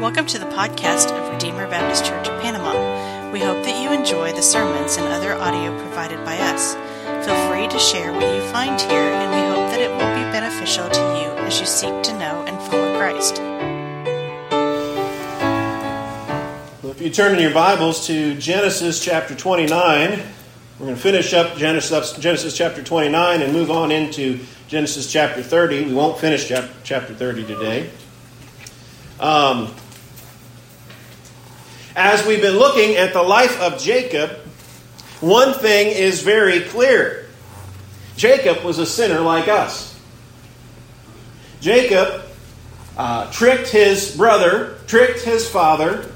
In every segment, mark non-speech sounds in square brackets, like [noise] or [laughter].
Welcome to the podcast of Redeemer Baptist Church of Panama. We hope that you enjoy the sermons and other audio provided by us. Feel free to share what you find here, and we hope that it will be beneficial to you as you seek to know and follow Christ. Well, if you turn in your Bibles to Genesis chapter 29, we're going to finish up Genesis, Genesis chapter 29 and move on into Genesis chapter 30. We won't finish chapter 30 today. Um, as we've been looking at the life of Jacob, one thing is very clear Jacob was a sinner like us. Jacob uh, tricked his brother, tricked his father,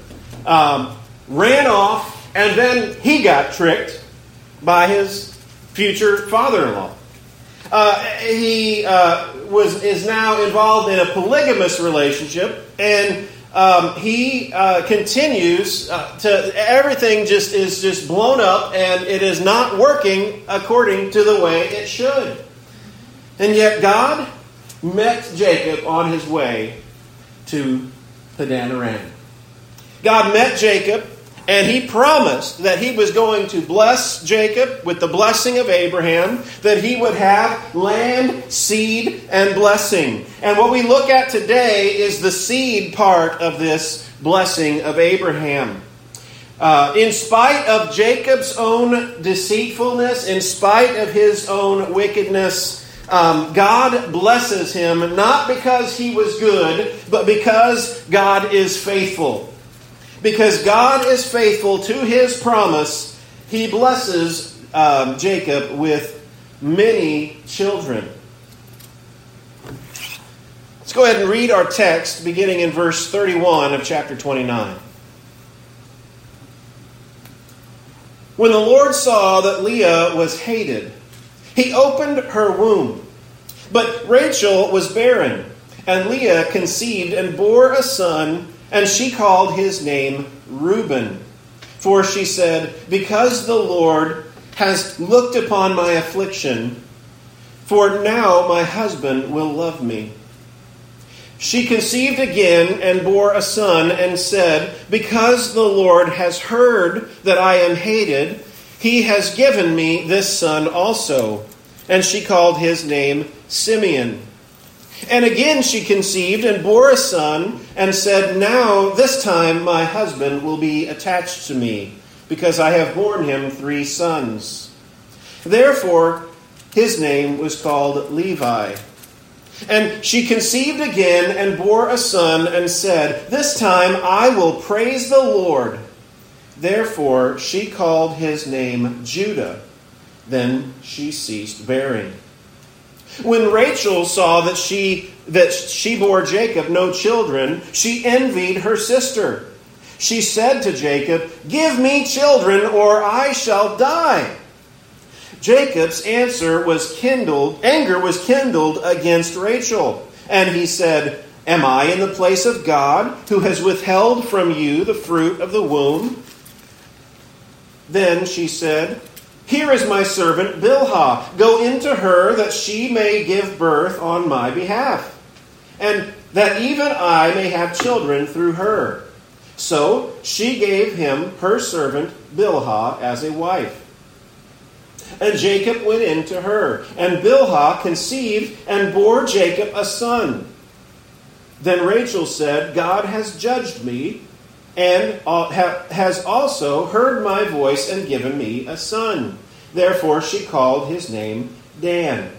um, ran off, and then he got tricked by his future father in law. Uh, he uh, was is now involved in a polygamous relationship, and um, he uh, continues uh, to everything just is just blown up and it is not working according to the way it should. And yet god met jacob on his way to padan aram. God met jacob and he promised that he was going to bless Jacob with the blessing of Abraham, that he would have land, seed, and blessing. And what we look at today is the seed part of this blessing of Abraham. Uh, in spite of Jacob's own deceitfulness, in spite of his own wickedness, um, God blesses him not because he was good, but because God is faithful. Because God is faithful to his promise, he blesses um, Jacob with many children. Let's go ahead and read our text beginning in verse 31 of chapter 29. When the Lord saw that Leah was hated, he opened her womb. But Rachel was barren, and Leah conceived and bore a son and she called his name Reuben. For she said, Because the Lord has looked upon my affliction, for now my husband will love me. She conceived again and bore a son, and said, Because the Lord has heard that I am hated, he has given me this son also. And she called his name Simeon. And again she conceived and bore a son, and said, Now, this time, my husband will be attached to me, because I have borne him three sons. Therefore, his name was called Levi. And she conceived again and bore a son, and said, This time I will praise the Lord. Therefore she called his name Judah. Then she ceased bearing. When Rachel saw that she that she bore Jacob no children, she envied her sister. She said to Jacob, "Give me children or I shall die." Jacob's answer was kindled, anger was kindled against Rachel, and he said, Am I in the place of God, who has withheld from you the fruit of the womb? Then she said, here is my servant Bilhah. Go into her that she may give birth on my behalf, and that even I may have children through her. So she gave him her servant Bilhah as a wife. And Jacob went in to her, and Bilhah conceived and bore Jacob a son. Then Rachel said, God has judged me and has also heard my voice and given me a son. Therefore she called his name Dan.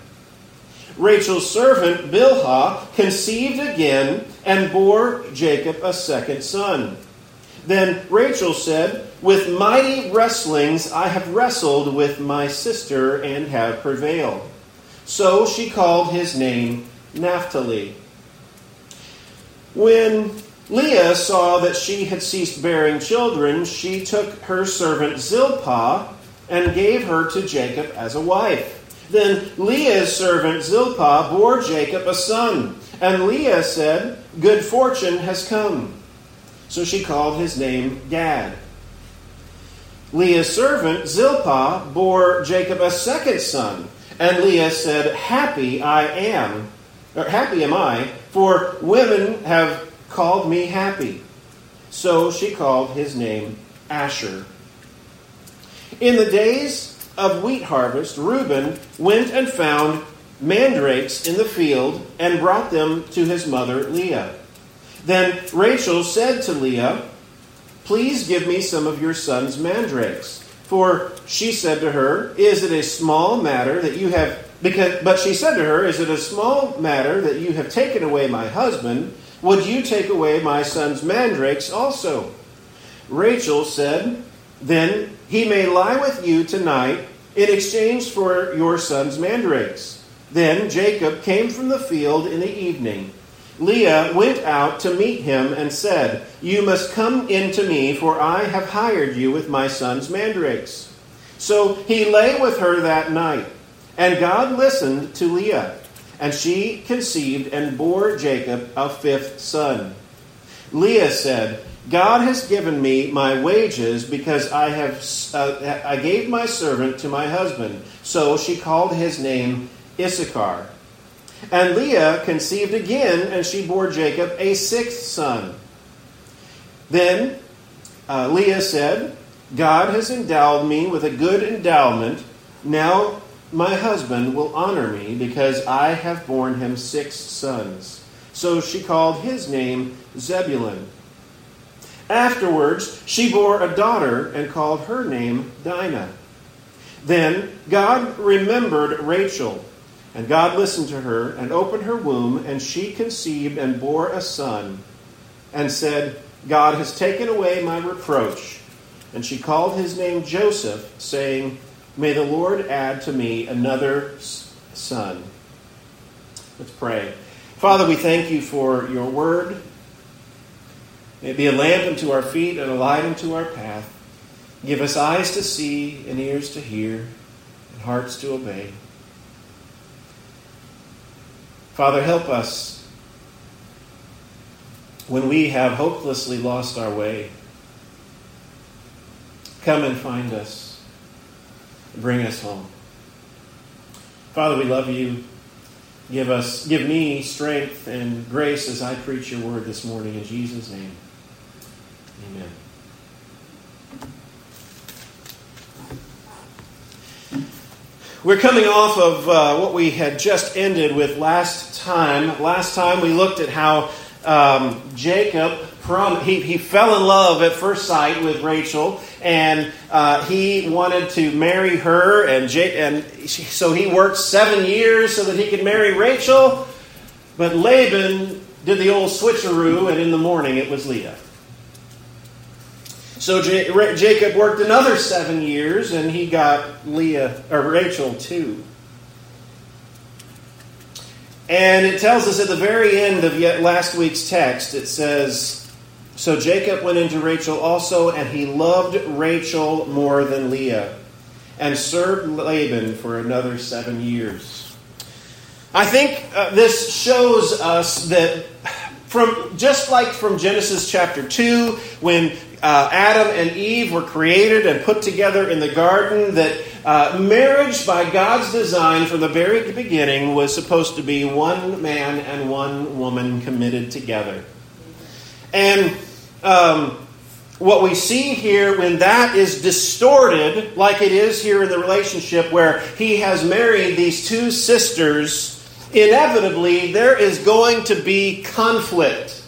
Rachel's servant Bilhah conceived again and bore Jacob a second son. Then Rachel said, With mighty wrestlings I have wrestled with my sister and have prevailed. So she called his name Naphtali. When Leah saw that she had ceased bearing children, she took her servant Zilpah and gave her to Jacob as a wife. Then Leah's servant Zilpah bore Jacob a son, and Leah said, Good fortune has come. So she called his name Gad. Leah's servant Zilpah bore Jacob a second son, and Leah said, Happy I am, or happy am I, for women have called me happy. So she called his name Asher. In the days of wheat harvest, Reuben went and found mandrakes in the field and brought them to his mother Leah. Then Rachel said to Leah, Please give me some of your son's mandrakes. For she said to her, Is it a small matter that you have because but she said to her, Is it a small matter that you have taken away my husband? Would you take away my son's mandrakes also? Rachel said, Then he may lie with you tonight in exchange for your son's mandrakes. Then Jacob came from the field in the evening. Leah went out to meet him and said, You must come in to me, for I have hired you with my son's mandrakes. So he lay with her that night, and God listened to Leah, and she conceived and bore Jacob a fifth son. Leah said, God has given me my wages because I have uh, I gave my servant to my husband. So she called his name Issachar. And Leah conceived again, and she bore Jacob a sixth son. Then uh, Leah said, God has endowed me with a good endowment. Now my husband will honor me because I have borne him six sons. So she called his name Zebulun. Afterwards, she bore a daughter and called her name Dinah. Then God remembered Rachel and God listened to her and opened her womb, and she conceived and bore a son, and said, God has taken away my reproach. And she called his name Joseph, saying, May the Lord add to me another son. Let's pray. Father, we thank you for your word. May it be a lamp unto our feet and a light unto our path. Give us eyes to see and ears to hear and hearts to obey. Father, help us when we have hopelessly lost our way. Come and find us. Bring us home. Father, we love you. Give us, give me strength and grace as I preach your word this morning in Jesus' name. Amen. We're coming off of uh, what we had just ended with last time. Last time we looked at how um, Jacob prom- he, he fell in love at first sight with Rachel, and uh, he wanted to marry her, and, J- and so he worked seven years so that he could marry Rachel. But Laban did the old switcheroo, and in the morning it was Leah. So Jacob worked another seven years, and he got Leah or Rachel too. And it tells us at the very end of yet last week's text, it says, So Jacob went into Rachel also, and he loved Rachel more than Leah, and served Laban for another seven years. I think uh, this shows us that from just like from Genesis chapter 2, when uh, Adam and Eve were created and put together in the garden, that uh, marriage, by God's design from the very beginning, was supposed to be one man and one woman committed together. And um, what we see here, when that is distorted, like it is here in the relationship where he has married these two sisters, inevitably there is going to be conflict.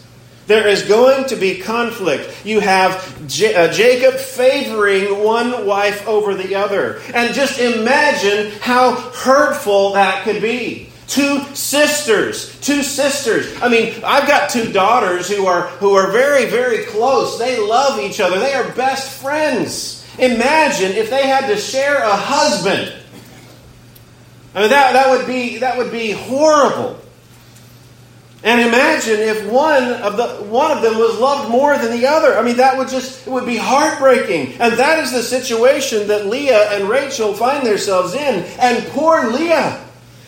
There is going to be conflict. You have J- uh, Jacob favoring one wife over the other. And just imagine how hurtful that could be. Two sisters, two sisters. I mean, I've got two daughters who are who are very very close. They love each other. They are best friends. Imagine if they had to share a husband. I mean that, that would be that would be horrible. And imagine if one of the one of them was loved more than the other. I mean, that would just it would be heartbreaking. And that is the situation that Leah and Rachel find themselves in. And poor Leah.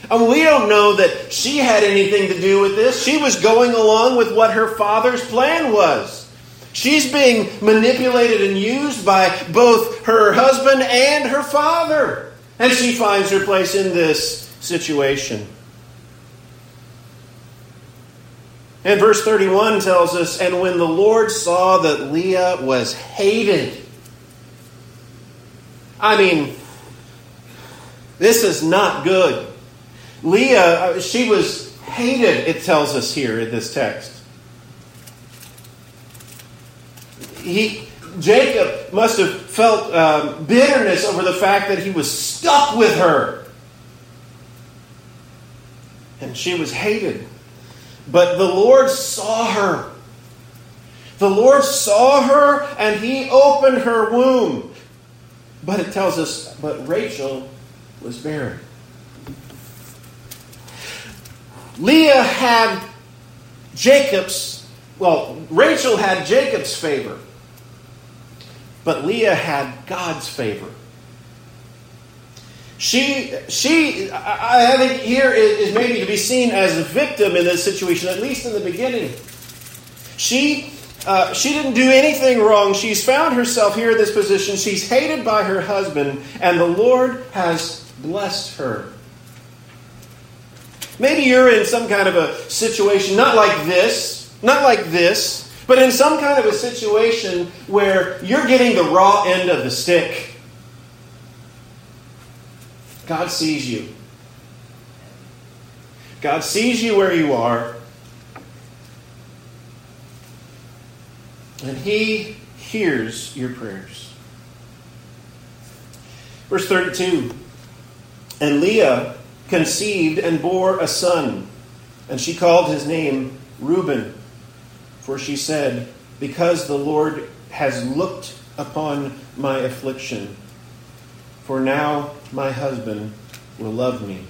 Mean, we don't know that she had anything to do with this. She was going along with what her father's plan was. She's being manipulated and used by both her husband and her father. And she finds her place in this situation. And verse 31 tells us, And when the Lord saw that Leah was hated, I mean, this is not good. Leah, she was hated, it tells us here in this text. He, Jacob must have felt um, bitterness over the fact that he was stuck with her. And she was hated. But the Lord saw her. The Lord saw her and he opened her womb. But it tells us, but Rachel was barren. Leah had Jacob's, well, Rachel had Jacob's favor, but Leah had God's favor. She, she, I think here is maybe to be seen as a victim in this situation, at least in the beginning. She, uh, she didn't do anything wrong. She's found herself here in this position. She's hated by her husband, and the Lord has blessed her. Maybe you're in some kind of a situation, not like this, not like this, but in some kind of a situation where you're getting the raw end of the stick. God sees you. God sees you where you are. And He hears your prayers. Verse 32 And Leah conceived and bore a son, and she called his name Reuben, for she said, Because the Lord has looked upon my affliction for now my husband will love me.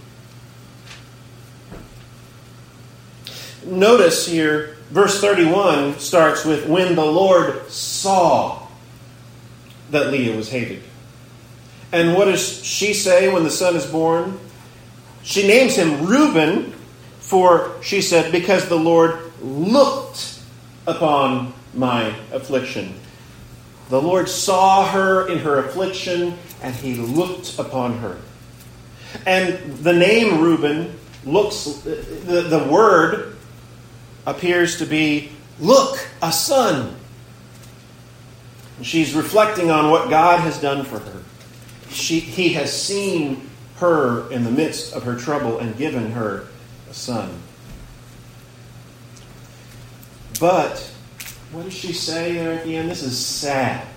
Notice here, verse 31 starts with when the Lord saw that Leah was hated. And what does she say when the son is born? She names him Reuben, for she said, because the Lord looked upon my affliction. The Lord saw her in her affliction and he looked upon her. And the name Reuben looks, the, the word appears to be, look, a son. She's reflecting on what God has done for her. She, he has seen her in the midst of her trouble and given her a son. But what does she say there at the end? This is sad.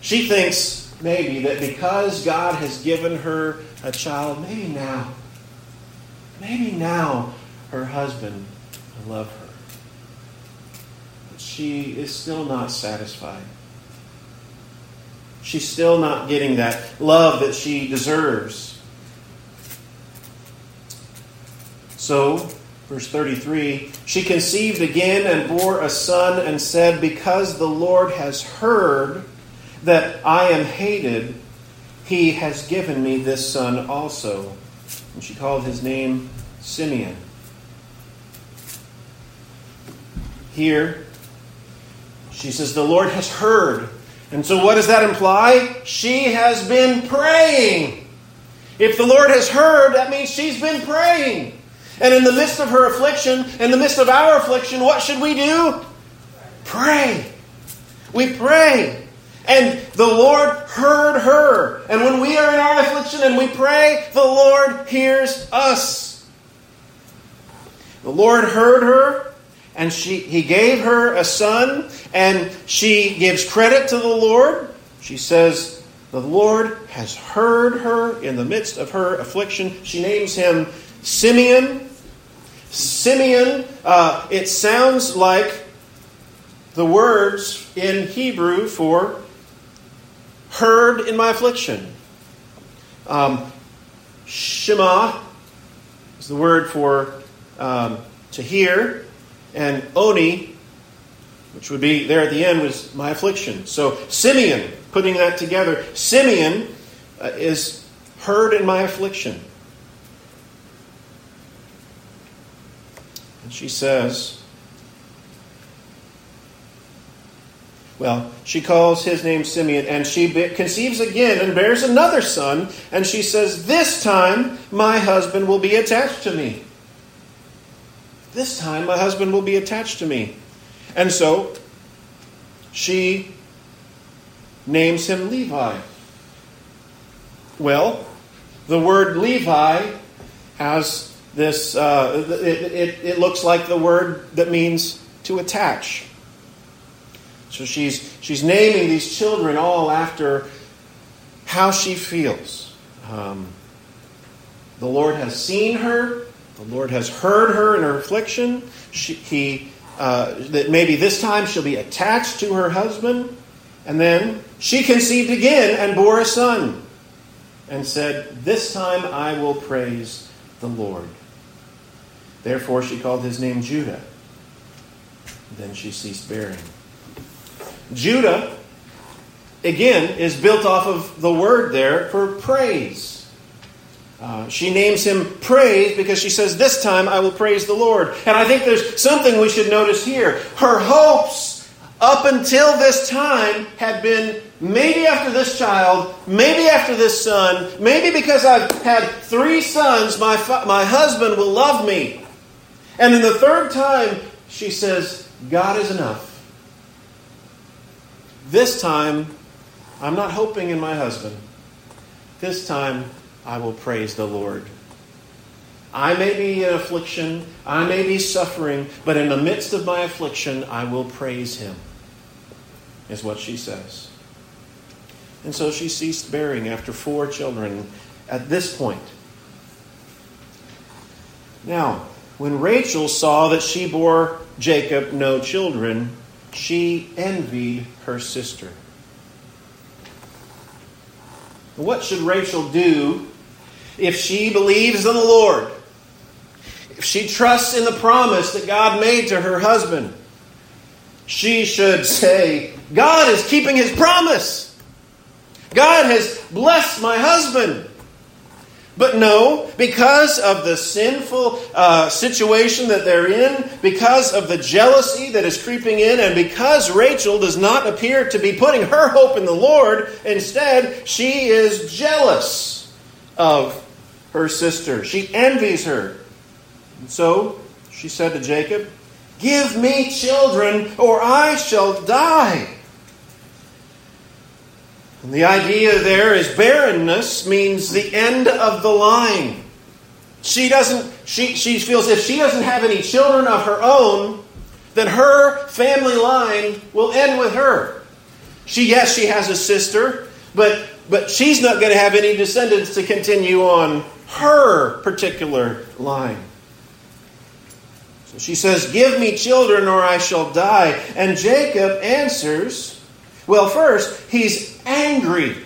She thinks maybe that because God has given her a child, maybe now, maybe now her husband will love her. But she is still not satisfied. She's still not getting that love that she deserves. So, verse 33 she conceived again and bore a son and said, Because the Lord has heard that I am hated, he has given me this son also. And she called his name Simeon. Here, she says, The Lord has heard. And so, what does that imply? She has been praying. If the Lord has heard, that means she's been praying. And in the midst of her affliction, in the midst of our affliction, what should we do? Pray. We pray. And the Lord heard her. And when we are in our affliction and we pray, the Lord hears us. The Lord heard her, and she, He gave her a son, and she gives credit to the Lord. She says, The Lord has heard her in the midst of her affliction. She names him Simeon. Simeon, uh, it sounds like the words in Hebrew for heard in my affliction. Um, Shema is the word for um, to hear, and Oni, which would be there at the end, was my affliction. So Simeon, putting that together, Simeon uh, is heard in my affliction. And she says, Well, she calls his name Simeon, and she conceives again and bears another son, and she says, This time my husband will be attached to me. this time my husband will be attached to me. And so she names him Levi. Well, the word Levi has this, uh, it, it, it looks like the word that means to attach. So she's, she's naming these children all after how she feels. Um, the Lord has seen her, the Lord has heard her in her affliction. She, he, uh, that maybe this time she'll be attached to her husband. And then she conceived again and bore a son and said, This time I will praise the Lord. Therefore she called his name Judah. Then she ceased bearing. Judah, again, is built off of the word there for praise. Uh, she names him praise because she says, This time I will praise the Lord. And I think there's something we should notice here. Her hopes up until this time had been maybe after this child, maybe after this son, maybe because I've had three sons, my, my husband will love me. And in the third time, she says, God is enough. This time, I'm not hoping in my husband. This time, I will praise the Lord. I may be in affliction, I may be suffering, but in the midst of my affliction, I will praise him, is what she says. And so she ceased bearing after four children at this point. Now, when Rachel saw that she bore Jacob no children, she envied her sister. What should Rachel do if she believes in the Lord? If she trusts in the promise that God made to her husband? She should say, God is keeping his promise. God has blessed my husband. But no, because of the sinful uh, situation that they're in, because of the jealousy that is creeping in, and because Rachel does not appear to be putting her hope in the Lord, instead, she is jealous of her sister. She envies her. And so she said to Jacob, Give me children, or I shall die. And the idea there is barrenness means the end of the line. She doesn't she, she feels if she doesn't have any children of her own, then her family line will end with her. She yes, she has a sister, but but she's not going to have any descendants to continue on her particular line. So she says, Give me children or I shall die. And Jacob answers, Well, first, he's angry.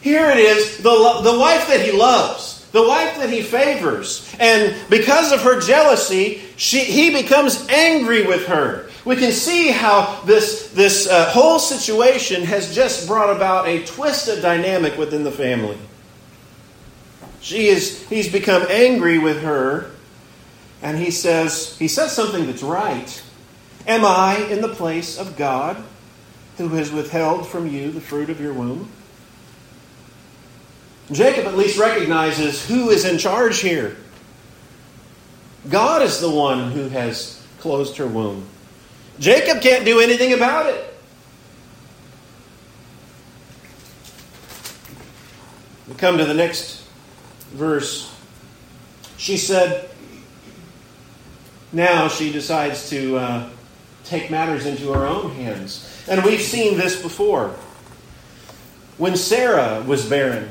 Here it is the, the wife that he loves, the wife that he favors. And because of her jealousy, she, he becomes angry with her. We can see how this, this uh, whole situation has just brought about a twisted dynamic within the family. She is, he's become angry with her, and he says, he says something that's right. Am I in the place of God? Who has withheld from you the fruit of your womb? Jacob at least recognizes who is in charge here. God is the one who has closed her womb. Jacob can't do anything about it. We come to the next verse. She said, now she decides to uh, take matters into her own hands. And we've seen this before. When Sarah was barren,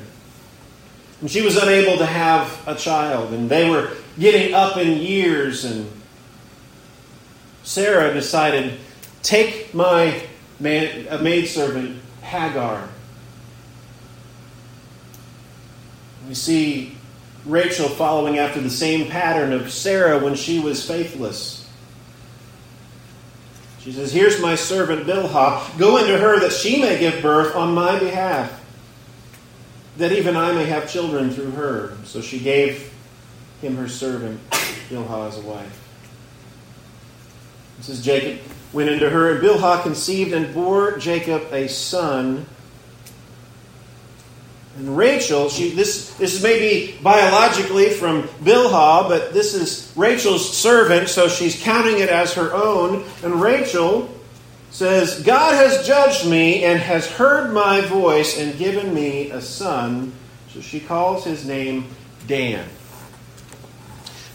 and she was unable to have a child, and they were getting up in years, and Sarah decided, take my man, a maidservant, Hagar. We see Rachel following after the same pattern of Sarah when she was faithless. She says, Here's my servant Bilhah. Go into her that she may give birth on my behalf, that even I may have children through her. So she gave him her servant Bilhah as a wife. This is Jacob went into her, and Bilhah conceived and bore Jacob a son. And Rachel, she this this is maybe biologically from Bilhah, but this is Rachel's servant, so she's counting it as her own. And Rachel says, God has judged me and has heard my voice and given me a son. So she calls his name Dan.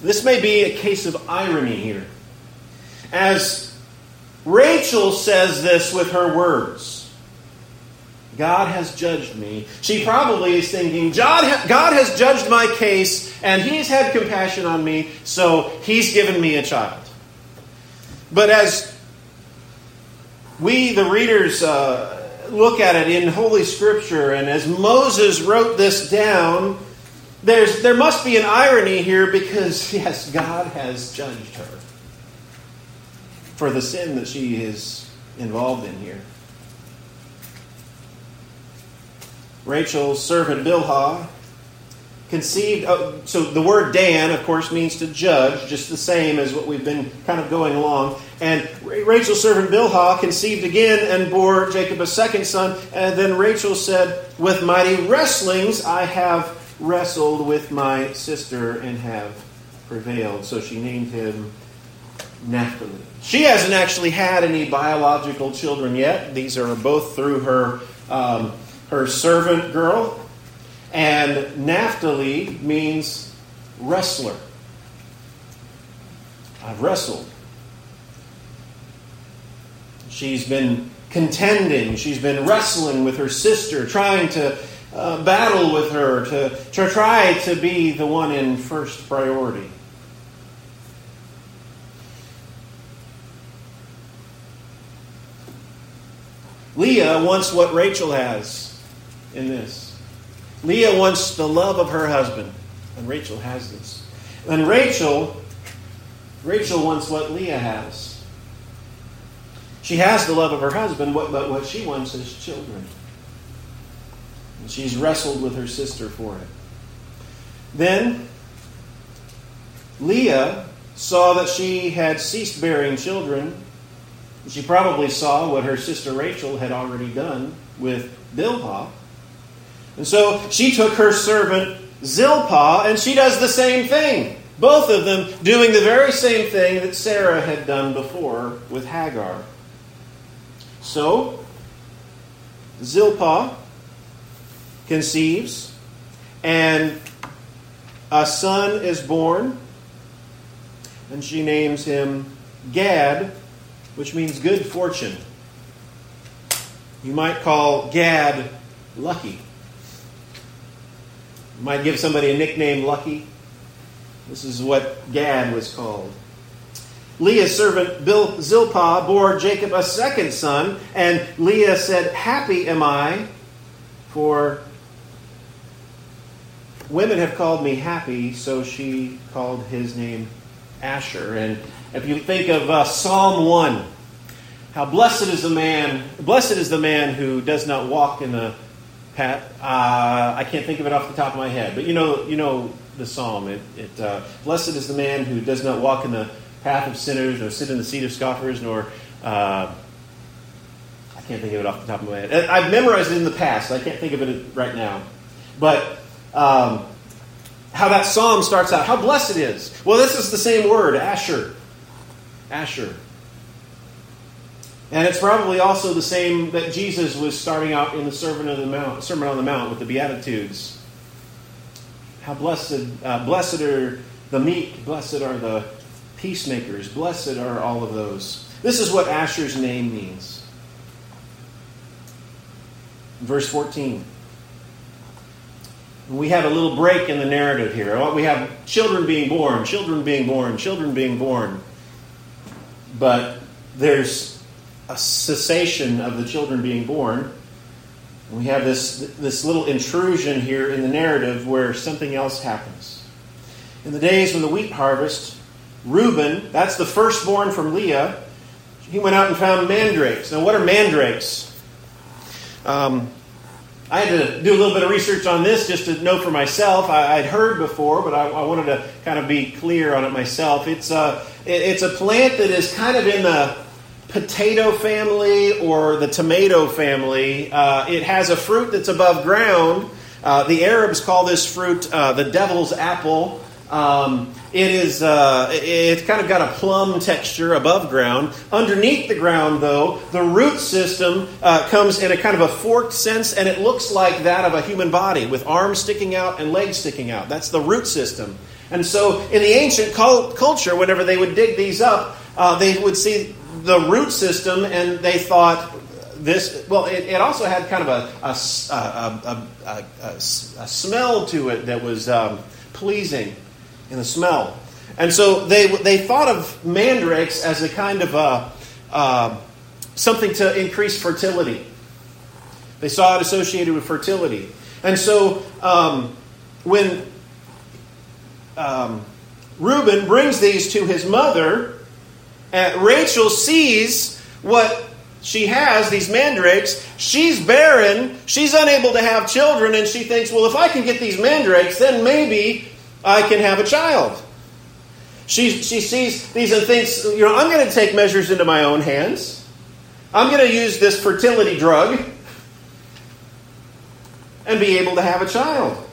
This may be a case of irony here. As Rachel says this with her words, God has judged me. She probably is thinking, God, God has judged my case and He's had compassion on me, so He's given me a child. But as we, the readers, uh, look at it in Holy Scripture, and as Moses wrote this down, there's, there must be an irony here because, [laughs] yes, God has judged her for the sin that she is involved in here. Rachel's servant Bilhah conceived. Uh, so the word Dan, of course, means to judge, just the same as what we've been kind of going along. And Rachel's servant Bilhah conceived again and bore Jacob a second son. And then Rachel said, With mighty wrestlings I have wrestled with my sister and have prevailed. So she named him Naphtali. She hasn't actually had any biological children yet. These are both through her um, her servant girl. And Naphtali means wrestler. I've wrestled. She's been contending, she's been wrestling with her sister, trying to uh, battle with her, to, to try to be the one in first priority. Leah wants what Rachel has in this. Leah wants the love of her husband, and Rachel has this. And Rachel, Rachel wants what Leah has. She has the love of her husband, but what she wants is children. And she's wrestled with her sister for it. Then Leah saw that she had ceased bearing children. She probably saw what her sister Rachel had already done with Bilhah. And so she took her servant Zilpah, and she does the same thing. Both of them doing the very same thing that Sarah had done before with Hagar. So, Zilpah conceives, and a son is born, and she names him Gad, which means good fortune. You might call Gad lucky. You might give somebody a nickname Lucky. This is what Gad was called. Leah's servant Bill, Zilpah bore Jacob a second son, and Leah said, Happy am I, for women have called me happy, so she called his name Asher. And if you think of uh, Psalm 1, how blessed is the man, blessed is the man who does not walk in the Pat? Uh, I can't think of it off the top of my head, but you know, you know the psalm. It, it uh, blessed is the man who does not walk in the path of sinners, nor sit in the seat of scoffers, nor uh, I can't think of it off the top of my head. I've memorized it in the past. I can't think of it right now, but um, how that psalm starts out. How blessed it is. Well, this is the same word, Asher. Asher. And it's probably also the same that Jesus was starting out in the Sermon, of the Mount, Sermon on the Mount with the Beatitudes. How blessed, uh, blessed are the meek, blessed are the peacemakers, blessed are all of those. This is what Asher's name means. Verse 14. We have a little break in the narrative here. We have children being born, children being born, children being born. But there's a cessation of the children being born. We have this, this little intrusion here in the narrative where something else happens. In the days when the wheat harvest, Reuben, that's the firstborn from Leah, he went out and found mandrakes. Now, what are mandrakes? Um, I had to do a little bit of research on this just to know for myself. I, would heard before, but I, I, wanted to kind of be clear on it myself. It's a, it's a plant that is kind of in the potato family or the tomato family. Uh, it has a fruit that's above ground, uh, the Arabs call this fruit uh, the devil's apple. Um, it is uh, it's kind of got a plum texture above ground. Underneath the ground, though, the root system uh, comes in a kind of a forked sense, and it looks like that of a human body with arms sticking out and legs sticking out. That's the root system. And so, in the ancient culture, whenever they would dig these up, uh, they would see the root system, and they thought this. Well, it, it also had kind of a a, a, a, smell to it that was um, pleasing in the smell. And so they, they thought of mandrakes as a kind of a, uh, something to increase fertility. They saw it associated with fertility. And so um, when um, Reuben brings these to his mother, uh, Rachel sees what she has, these mandrakes. She's barren. She's unable to have children. And she thinks, well, if I can get these mandrakes, then maybe I can have a child. She, she sees these and thinks, you know, I'm going to take measures into my own hands. I'm going to use this fertility drug and be able to have a child.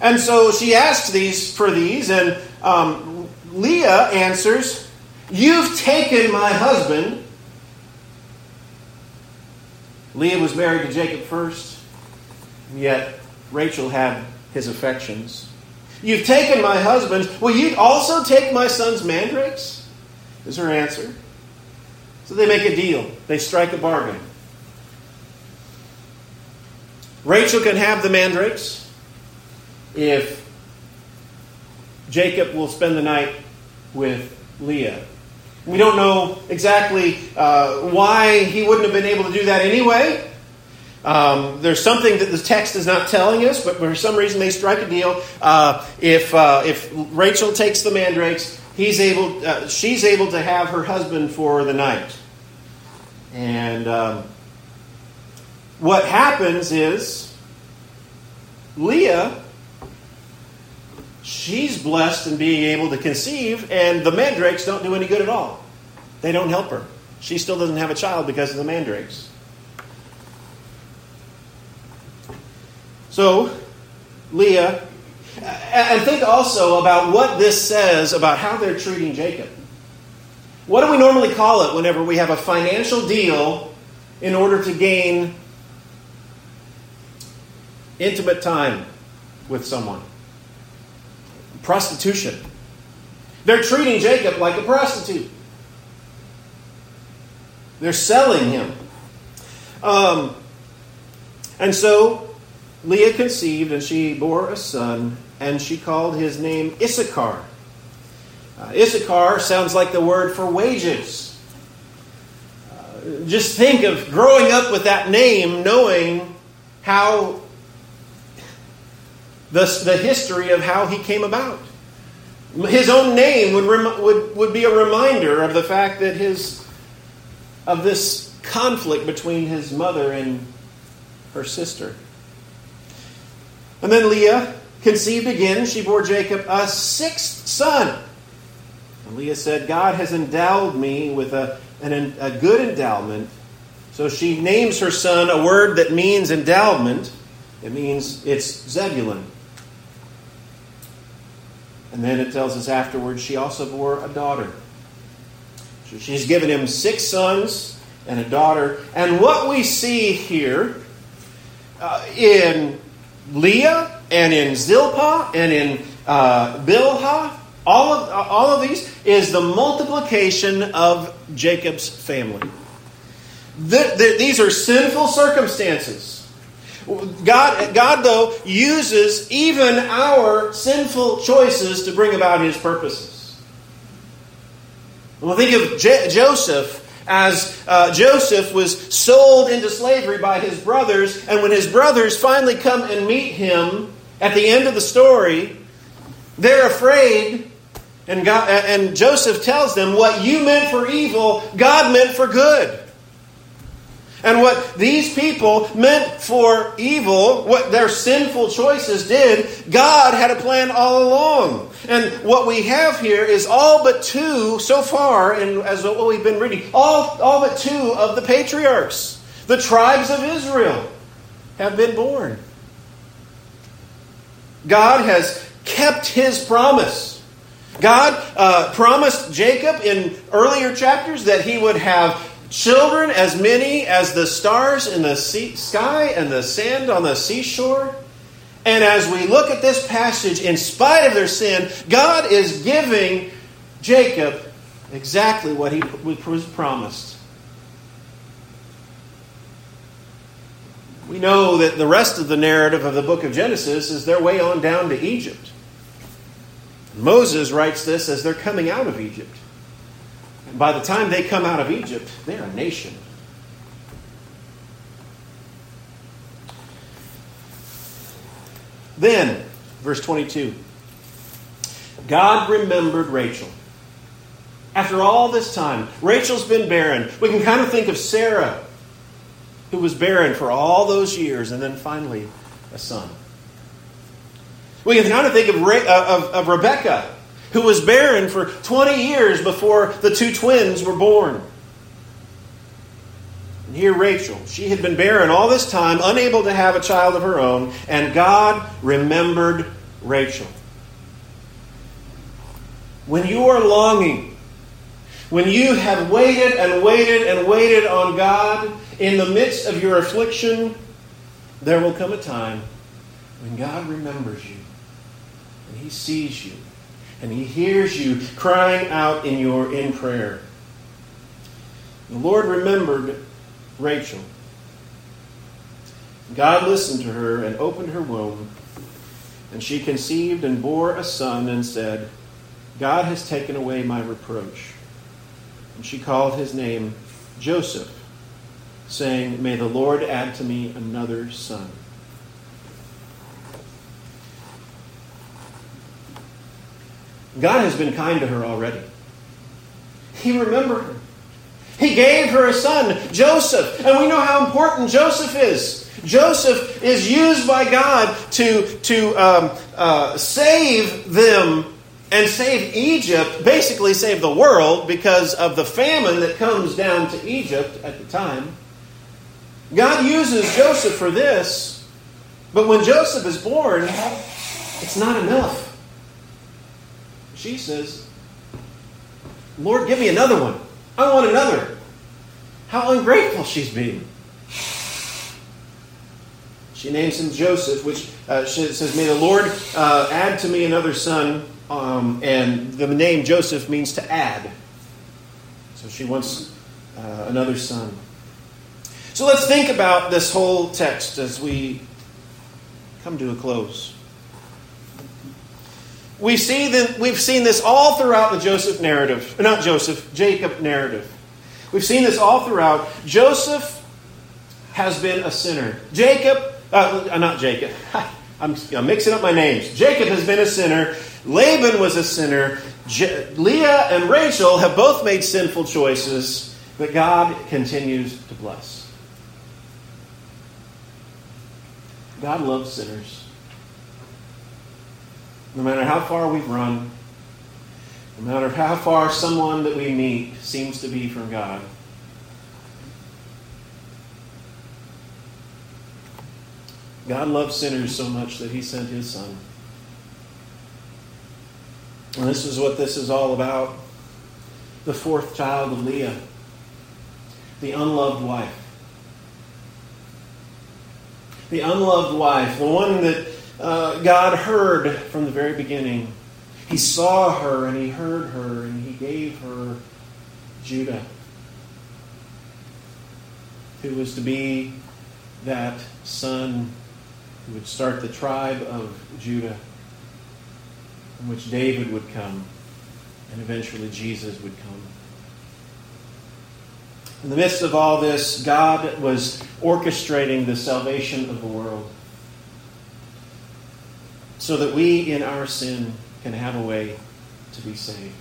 And so she asks these for these, and um, Leah answers, You've taken my husband. Leah was married to Jacob first, yet Rachel had his affections. You've taken my husband. Will you also take my son's mandrakes? Is her answer. So they make a deal. They strike a bargain. Rachel can have the mandrakes if Jacob will spend the night with Leah. We don't know exactly uh, why he wouldn't have been able to do that anyway. Um, there's something that the text is not telling us, but for some reason they strike a deal. Uh, if uh, if Rachel takes the mandrakes, he's able, uh, she's able to have her husband for the night. And um, what happens is Leah, she's blessed in being able to conceive, and the mandrakes don't do any good at all. They don't help her. She still doesn't have a child because of the mandrakes. So, Leah, and think also about what this says about how they're treating Jacob. What do we normally call it whenever we have a financial deal in order to gain intimate time with someone? Prostitution. They're treating Jacob like a prostitute. They're selling him. Um, and so Leah conceived, and she bore a son, and she called his name Issachar. Uh, Issachar sounds like the word for wages. Uh, just think of growing up with that name, knowing how the, the history of how he came about. His own name would, rem, would, would be a reminder of the fact that his of this conflict between his mother and her sister. And then Leah conceived again. She bore Jacob a sixth son. And Leah said, God has endowed me with a, an, a good endowment. So she names her son a word that means endowment. It means it's Zebulun. And then it tells us afterwards she also bore a daughter. So she's given him six sons and a daughter. And what we see here uh, in Leah and in Zilpah and in uh, Bilhah, all of, all of these is the multiplication of Jacob's family. The, the, these are sinful circumstances. God, God, though, uses even our sinful choices to bring about his purposes. Well, think of Joseph as uh, Joseph was sold into slavery by his brothers, and when his brothers finally come and meet him at the end of the story, they're afraid. And, God, and Joseph tells them, What you meant for evil, God meant for good. And what these people meant for evil, what their sinful choices did, God had a plan all along. And what we have here is all but two so far, and as what we've been reading, all, all but two of the patriarchs, the tribes of Israel, have been born. God has kept his promise. God uh, promised Jacob in earlier chapters that he would have children as many as the stars in the sea, sky and the sand on the seashore. And as we look at this passage, in spite of their sin, God is giving Jacob exactly what he was promised. We know that the rest of the narrative of the book of Genesis is their way on down to Egypt. Moses writes this as they're coming out of Egypt. And by the time they come out of Egypt, they're a nation. Then, verse 22, God remembered Rachel. After all this time, Rachel's been barren. We can kind of think of Sarah, who was barren for all those years, and then finally a son. We can kind of think of, uh, of, of Rebecca, who was barren for 20 years before the two twins were born. And here, Rachel, she had been barren all this time, unable to have a child of her own, and God remembered Rachel. When you are longing, when you have waited and waited and waited on God in the midst of your affliction, there will come a time when God remembers you and He sees you and He hears you crying out in your in prayer. The Lord remembered Rachel. God listened to her and opened her womb, and she conceived and bore a son and said, God has taken away my reproach. And she called his name Joseph, saying, May the Lord add to me another son. God has been kind to her already. He remembered her. He gave her a son, Joseph. And we know how important Joseph is. Joseph is used by God to, to um, uh, save them and save Egypt, basically save the world because of the famine that comes down to Egypt at the time. God uses Joseph for this, but when Joseph is born, it's not enough. She says, Lord, give me another one. I want another. How ungrateful she's being. She names him Joseph, which uh, says, May the Lord uh, add to me another son. Um, and the name Joseph means to add. So she wants uh, another son. So let's think about this whole text as we come to a close. We see that we've seen this all throughout the Joseph narrative, not Joseph, Jacob narrative. We've seen this all throughout. Joseph has been a sinner. Jacob, uh, not Jacob. [laughs] I'm, I'm, mixing up my names. Jacob has been a sinner. Laban was a sinner. Je- Leah and Rachel have both made sinful choices, but God continues to bless. God loves sinners. No matter how far we've run, no matter how far someone that we meet seems to be from God, God loves sinners so much that He sent His Son. And this is what this is all about. The fourth child of Leah, the unloved wife. The unloved wife, the one that uh, God heard from the very beginning. He saw her and he heard her and he gave her Judah, who was to be that son who would start the tribe of Judah, in which David would come, and eventually Jesus would come. In the midst of all this, God was orchestrating the salvation of the world so that we in our sin can have a way to be saved.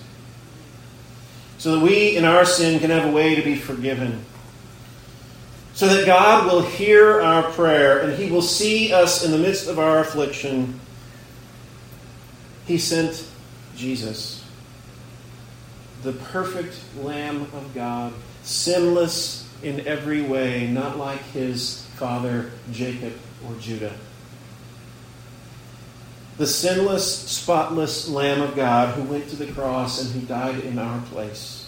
So that we in our sin can have a way to be forgiven. So that God will hear our prayer and He will see us in the midst of our affliction. He sent Jesus, the perfect Lamb of God, sinless in every way, not like his father Jacob or Judah. The sinless, spotless Lamb of God who went to the cross and who died in our place.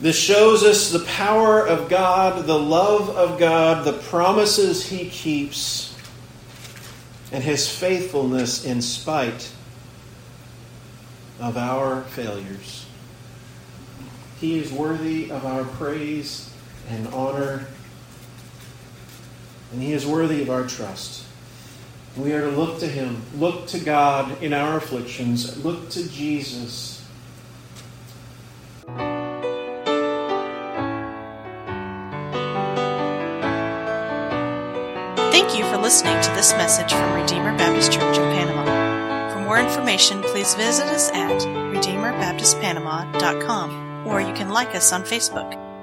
This shows us the power of God, the love of God, the promises He keeps, and His faithfulness in spite of our failures. He is worthy of our praise and honor, and He is worthy of our trust. We are to look to Him, look to God in our afflictions, look to Jesus. Thank you for listening to this message from Redeemer Baptist Church of Panama. For more information, please visit us at RedeemerBaptistPanama.com or you can like us on Facebook.